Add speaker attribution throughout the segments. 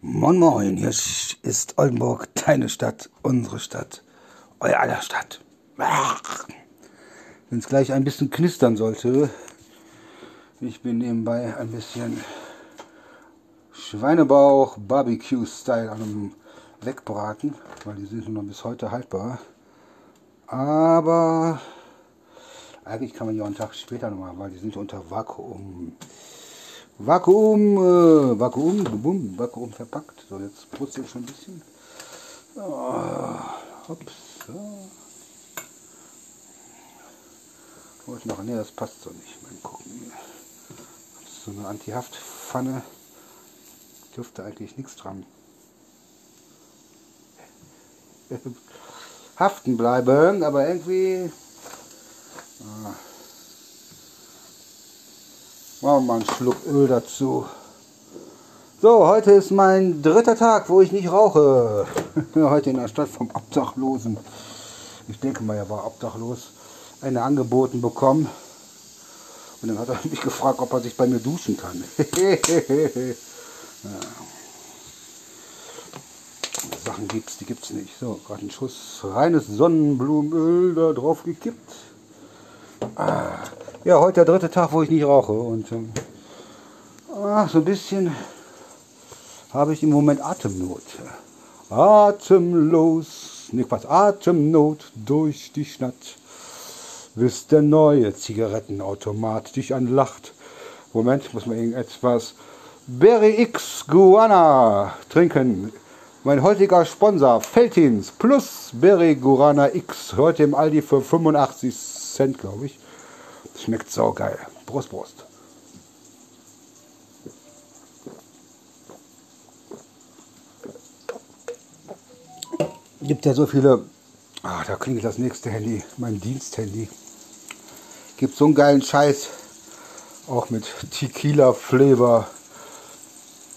Speaker 1: Moin Moin, hier ist Oldenburg, deine Stadt, unsere Stadt, euer aller Stadt. Wenn es gleich ein bisschen knistern sollte, ich bin nebenbei ein bisschen Schweinebauch Barbecue-Style an einem Wegbraten, weil die sind noch bis heute haltbar. Aber eigentlich kann man die auch einen Tag später noch machen, weil die sind unter Vakuum. Vakuum, äh, Vakuum, bum, Vakuum verpackt. So, jetzt ich schon ein bisschen. Oh, hops. So. Wollte noch, ne, das passt so nicht. Mal gucken. Das ist so eine Anti-Haft-Pfanne. Dürfte eigentlich nichts dran. Haften bleiben, aber irgendwie. Ah. Machen wir mal einen Schluck Öl dazu. So, heute ist mein dritter Tag, wo ich nicht rauche. heute in der Stadt vom Obdachlosen. Ich denke mal, er war obdachlos. Eine angeboten bekommen. Und dann hat er mich gefragt, ob er sich bei mir duschen kann. ja. Sachen gibt's, die gibt's nicht. So, gerade ein Schuss reines Sonnenblumenöl da drauf gekippt. Ah. Ja, heute der dritte Tag, wo ich nicht rauche. Und ähm, ach, so ein bisschen habe ich im Moment Atemnot. Atemlos, nicht was, Atemnot durch die Stadt. Bis der neue Zigarettenautomat dich anlacht. Moment, muss man irgendetwas Berry X Guana trinken. Mein heutiger Sponsor Feltins plus Berry Guarana X. Heute im Aldi für 85 Cent, glaube ich. Schmeckt saugeil. Prost, Prost. Gibt ja so viele. Ah, da klingelt das nächste Handy, mein Diensthandy. Gibt so einen geilen Scheiß. Auch mit Tequila Flavor.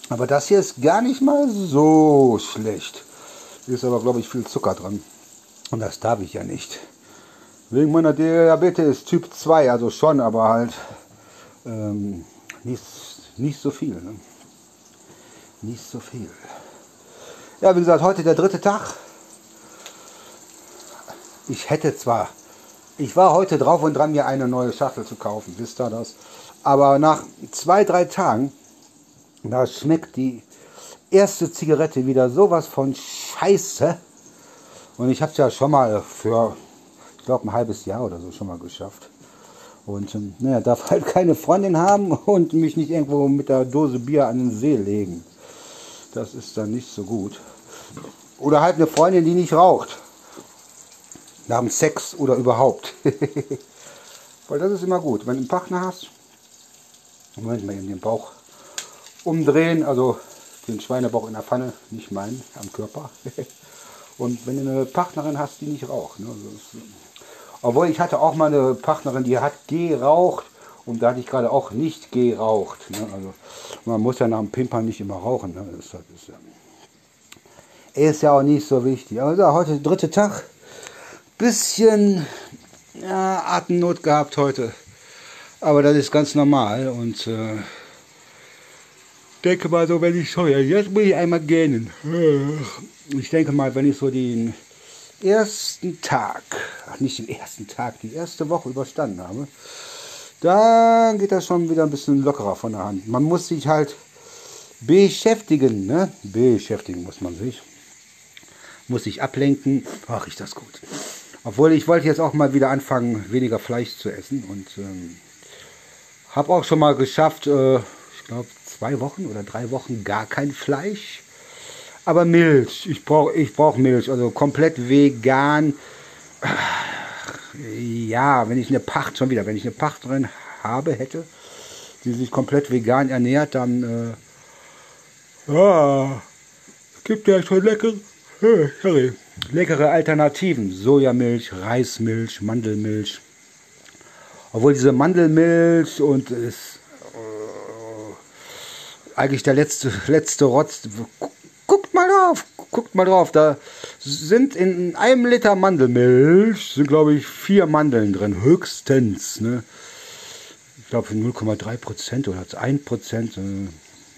Speaker 1: Aber das hier ist gar nicht mal so schlecht. Ist aber, glaube ich, viel Zucker dran. Und das darf ich ja nicht. Wegen meiner Diabetes Typ 2, also schon, aber halt ähm, nicht, nicht so viel. Ne? Nicht so viel. Ja, wie gesagt, heute der dritte Tag. Ich hätte zwar, ich war heute drauf und dran, mir eine neue Schachtel zu kaufen, wisst ihr das? Aber nach zwei, drei Tagen, da schmeckt die erste Zigarette wieder sowas von Scheiße. Und ich habe es ja schon mal für ich glaube, ein halbes Jahr oder so schon mal geschafft. Und ähm, naja, darf halt keine Freundin haben und mich nicht irgendwo mit der Dose Bier an den See legen. Das ist dann nicht so gut. Oder halt eine Freundin, die nicht raucht. Nach dem Sex oder überhaupt. Weil das ist immer gut. Wenn du einen Partner hast, Moment mal eben den Bauch umdrehen, also den Schweinebauch in der Pfanne, nicht meinen, am Körper. Und wenn du eine Partnerin hast, die nicht raucht. Ne, also obwohl ich hatte auch mal eine Partnerin, die hat geraucht und da hatte ich gerade auch nicht geraucht. Ne? Also man muss ja nach dem Pimpern nicht immer rauchen. Ne? Das ist, ja, ist ja auch nicht so wichtig. Also heute dritte Tag. Bisschen ja, Atemnot gehabt heute. Aber das ist ganz normal und äh, denke mal so, wenn ich, sorry, jetzt muss ich einmal gähnen. Ich denke mal, wenn ich so den ersten Tag, nicht den ersten Tag, die erste Woche überstanden habe, dann geht das schon wieder ein bisschen lockerer von der Hand. Man muss sich halt beschäftigen, ne? Beschäftigen muss man sich. Muss sich ablenken. Ach, ich das gut. Obwohl ich wollte jetzt auch mal wieder anfangen, weniger Fleisch zu essen und ähm, habe auch schon mal geschafft, äh, ich glaube zwei Wochen oder drei Wochen gar kein Fleisch. Aber Milch, ich brauche ich brauch Milch, also komplett vegan. Ja, wenn ich eine Pacht, schon wieder, wenn ich eine Pachterin habe, hätte, die sich komplett vegan ernährt, dann, äh, ja, gibt ja schon lecker, sorry, leckere Alternativen. Sojamilch, Reismilch, Mandelmilch. Obwohl diese Mandelmilch und ist äh, eigentlich der letzte, letzte Rotz guckt mal drauf, guckt mal drauf, da sind in einem Liter Mandelmilch, sind glaube ich vier Mandeln drin, höchstens, ne? Ich glaube 0,3 Prozent oder 1 Prozent, äh,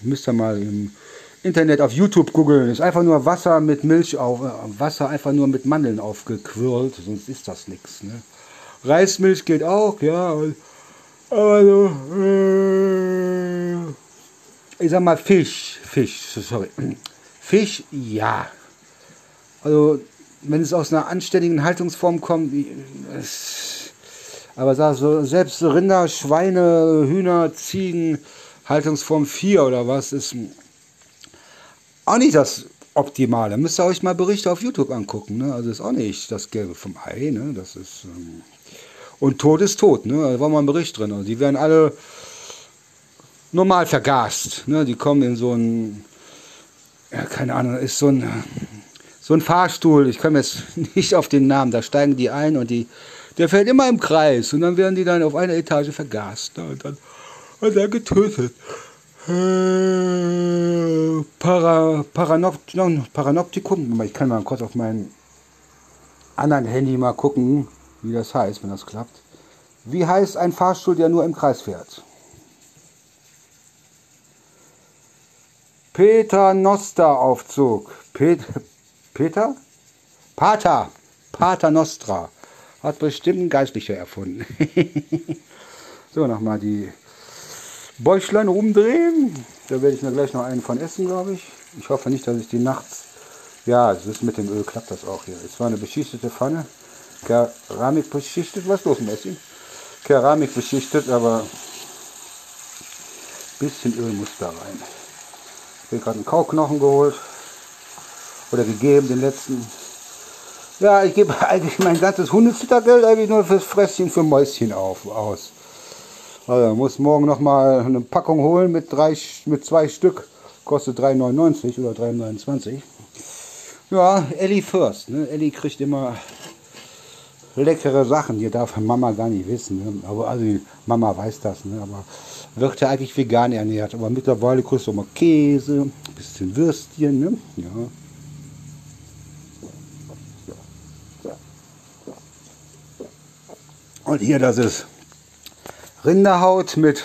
Speaker 1: müsst ihr mal im Internet auf YouTube googeln. Ist einfach nur Wasser mit Milch auf, äh, Wasser einfach nur mit Mandeln aufgequirlt, sonst ist das nichts. Ne? Reismilch geht auch, ja. Aber so, äh, ich sag mal Fisch, Fisch, sorry. Fisch, ja. Also, wenn es aus einer anständigen Haltungsform kommt, es, aber sag so, selbst Rinder, Schweine, Hühner, Ziegen, Haltungsform 4 oder was, ist auch nicht das Optimale. Müsst ihr euch mal Berichte auf YouTube angucken. Ne? Also ist auch nicht das Gelbe vom Ei. Ne? Das ist, ähm und Tod ist tot. Ne? Da war mal ein Bericht drin. Also die werden alle normal vergast. Ne? Die kommen in so ein, ja, keine Ahnung, ist so ein, so ein Fahrstuhl. Ich komme jetzt nicht auf den Namen. Da steigen die ein und die, der fährt immer im Kreis. Und dann werden die dann auf einer Etage vergast. Und dann, und dann getötet. Äh, Para, Paranopt, Paranoptikum. Ich kann mal kurz auf meinem anderen Handy mal gucken, wie das heißt, wenn das klappt. Wie heißt ein Fahrstuhl, der nur im Kreis fährt? Peter Noster Aufzug. Pet Peter? Pater. Pater Nostra. Hat bestimmt ein Geistlicher erfunden. so, nochmal die Bäuchlein rumdrehen. Da werde ich mir gleich noch einen von essen, glaube ich. Ich hoffe nicht, dass ich die nachts... Ja, es ist mit dem Öl, klappt das auch hier. Es war eine beschichtete Pfanne. Keramik beschichtet. Was ist los, Messi? Keramik beschichtet, aber ein bisschen Öl muss da rein. Ich habe gerade einen Kauknochen geholt. Oder gegeben, den letzten. Ja, ich gebe eigentlich mein ganzes Hundezittergeld eigentlich nur fürs Fresschen für Mäuschen auf, aus. Also muss morgen noch mal eine Packung holen mit, drei, mit zwei Stück. Kostet 3,99 oder 3,29. Ja, Ellie first. Ne? Ellie kriegt immer leckere Sachen. Die darf Mama gar nicht wissen. Ne? Aber also Mama weiß das. Ne? Aber wird ja eigentlich vegan ernährt. Aber mittlerweile kriegst du mal Käse, bisschen Würstchen. Ne? Ja. Und hier, das ist Rinderhaut mit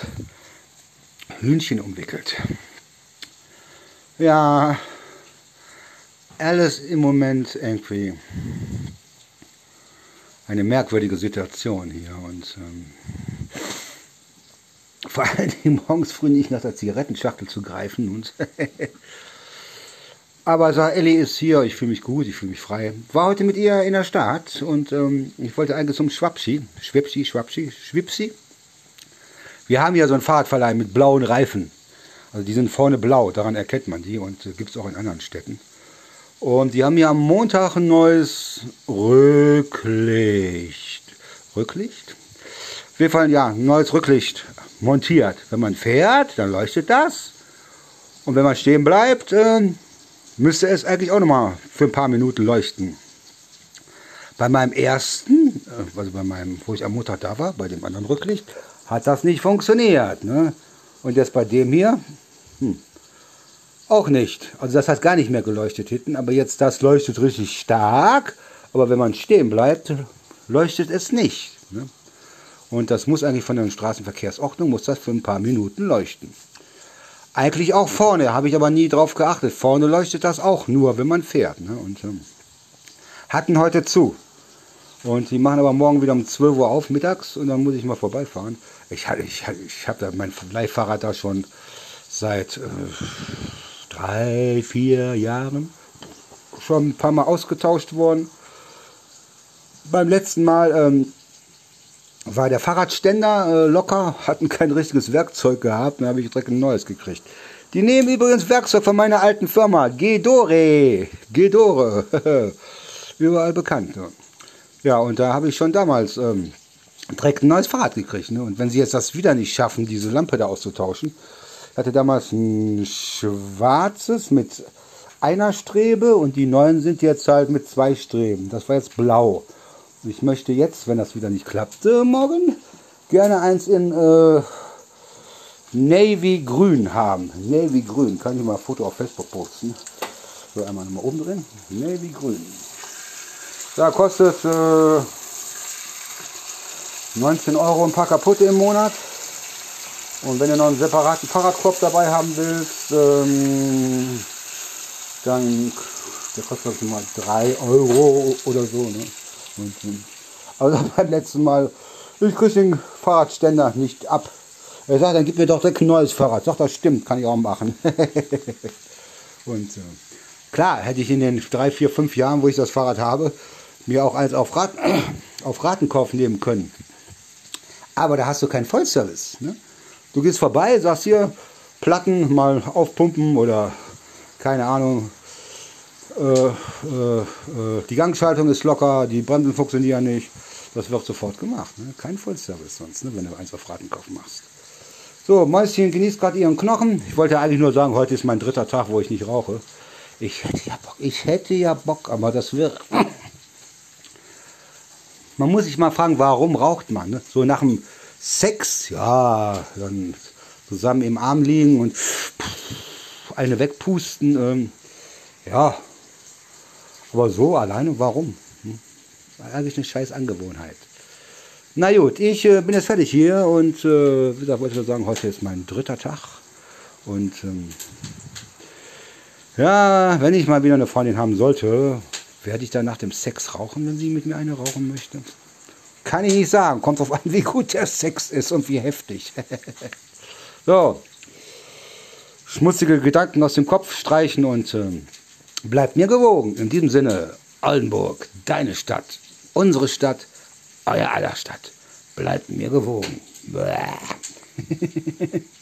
Speaker 1: Hühnchen umwickelt. Ja, alles im Moment irgendwie eine merkwürdige Situation hier und ähm, vor allem morgens früh nicht nach der Zigarettenschachtel zu greifen und aber sag, Ellie ist hier, ich fühle mich gut, ich fühle mich frei. War heute mit ihr in der Stadt und ähm, ich wollte eigentlich zum Schwapschi, Schwipsi, Schwapschi, Schwipsi, wir haben ja so einen Fahrradverleih mit blauen Reifen. Also die sind vorne blau, daran erkennt man die und äh, gibt es auch in anderen Städten. Und die haben ja am Montag ein neues Rücklicht. Rücklicht? Auf jeden Fall, ja, ein neues Rücklicht montiert. Wenn man fährt, dann leuchtet das. Und wenn man stehen bleibt, äh, müsste es eigentlich auch nochmal für ein paar Minuten leuchten. Bei meinem ersten, äh, also bei meinem, wo ich am Montag da war, bei dem anderen Rücklicht, hat das nicht funktioniert. Ne? Und jetzt bei dem hier, hm, auch nicht. Also das hat gar nicht mehr geleuchtet hinten, aber jetzt das leuchtet richtig stark. Aber wenn man stehen bleibt, leuchtet es nicht. Ne? Und das muss eigentlich von der Straßenverkehrsordnung, muss das für ein paar Minuten leuchten. Eigentlich auch vorne, habe ich aber nie drauf geachtet. Vorne leuchtet das auch nur, wenn man fährt. Ne? Und ähm, hatten heute zu. Und die machen aber morgen wieder um 12 Uhr auf, mittags, und dann muss ich mal vorbeifahren. Ich, ich, ich habe mein Leihfahrrad da schon seit äh, drei, vier Jahren schon ein paar Mal ausgetauscht worden. Beim letzten Mal ähm, war der Fahrradständer äh, locker, hatten kein richtiges Werkzeug gehabt, dann habe ich direkt ein neues gekriegt. Die nehmen übrigens Werkzeug von meiner alten Firma, Gedore. Gedore. Überall bekannt. Ja, und da habe ich schon damals ähm, direkt ein neues Fahrrad gekriegt. Ne? Und wenn sie jetzt das wieder nicht schaffen, diese Lampe da auszutauschen, hatte damals ein schwarzes mit einer Strebe und die neuen sind jetzt halt mit zwei Streben. Das war jetzt blau. Ich möchte jetzt, wenn das wieder nicht klappt, äh, morgen gerne eins in äh, Navy Grün haben. Navy Grün. Kann ich mal ein Foto auf Facebook posten. So, einmal nochmal oben drin. Navy Grün. Da kostet äh, 19 Euro ein paar kaputte im Monat. Und wenn ihr noch einen separaten Fahrradkorb dabei haben willst, ähm, dann, der kostet mal 3 Euro oder so. Ne? Und, also beim letzten Mal, ich kriege den Fahrradständer nicht ab. Er sagt, dann gib mir doch ein neues Fahrrad. Sagt, das stimmt, kann ich auch machen. und äh, klar, hätte ich in den drei, vier, fünf Jahren, wo ich das Fahrrad habe, mir auch eins auf, Rat, auf Ratenkauf nehmen können. Aber da hast du keinen Vollservice. Ne? Du gehst vorbei, sagst hier, Platten mal aufpumpen oder keine Ahnung, die Gangschaltung ist locker, die Bremsen funktionieren nicht. Das wird sofort gemacht. Ne? Kein Vollservice sonst, ne? wenn du eins auf Ratenkauf machst. So, Mäuschen genießt gerade ihren Knochen. Ich wollte eigentlich nur sagen, heute ist mein dritter Tag, wo ich nicht rauche. Ich hätte ja Bock, ich hätte ja Bock, aber das wird. Man muss sich mal fragen, warum raucht man? Ne? So nach dem Sex, ja, dann zusammen im Arm liegen und eine wegpusten, ähm, ja. Aber so alleine, warum? Hm? Eigentlich eine scheiß Angewohnheit. Na gut, ich äh, bin jetzt fertig hier und äh, wie gesagt, wollte ich sagen, heute ist mein dritter Tag. Und ähm, ja, wenn ich mal wieder eine Freundin haben sollte, werde ich dann nach dem Sex rauchen, wenn sie mit mir eine rauchen möchte. Kann ich nicht sagen. Kommt drauf an, wie gut der Sex ist und wie heftig. so. Schmutzige Gedanken aus dem Kopf streichen und ähm, bleibt mir gewogen. In diesem Sinne, Oldenburg, deine Stadt, unsere Stadt euer aller Stadt. Bleibt mir gewogen.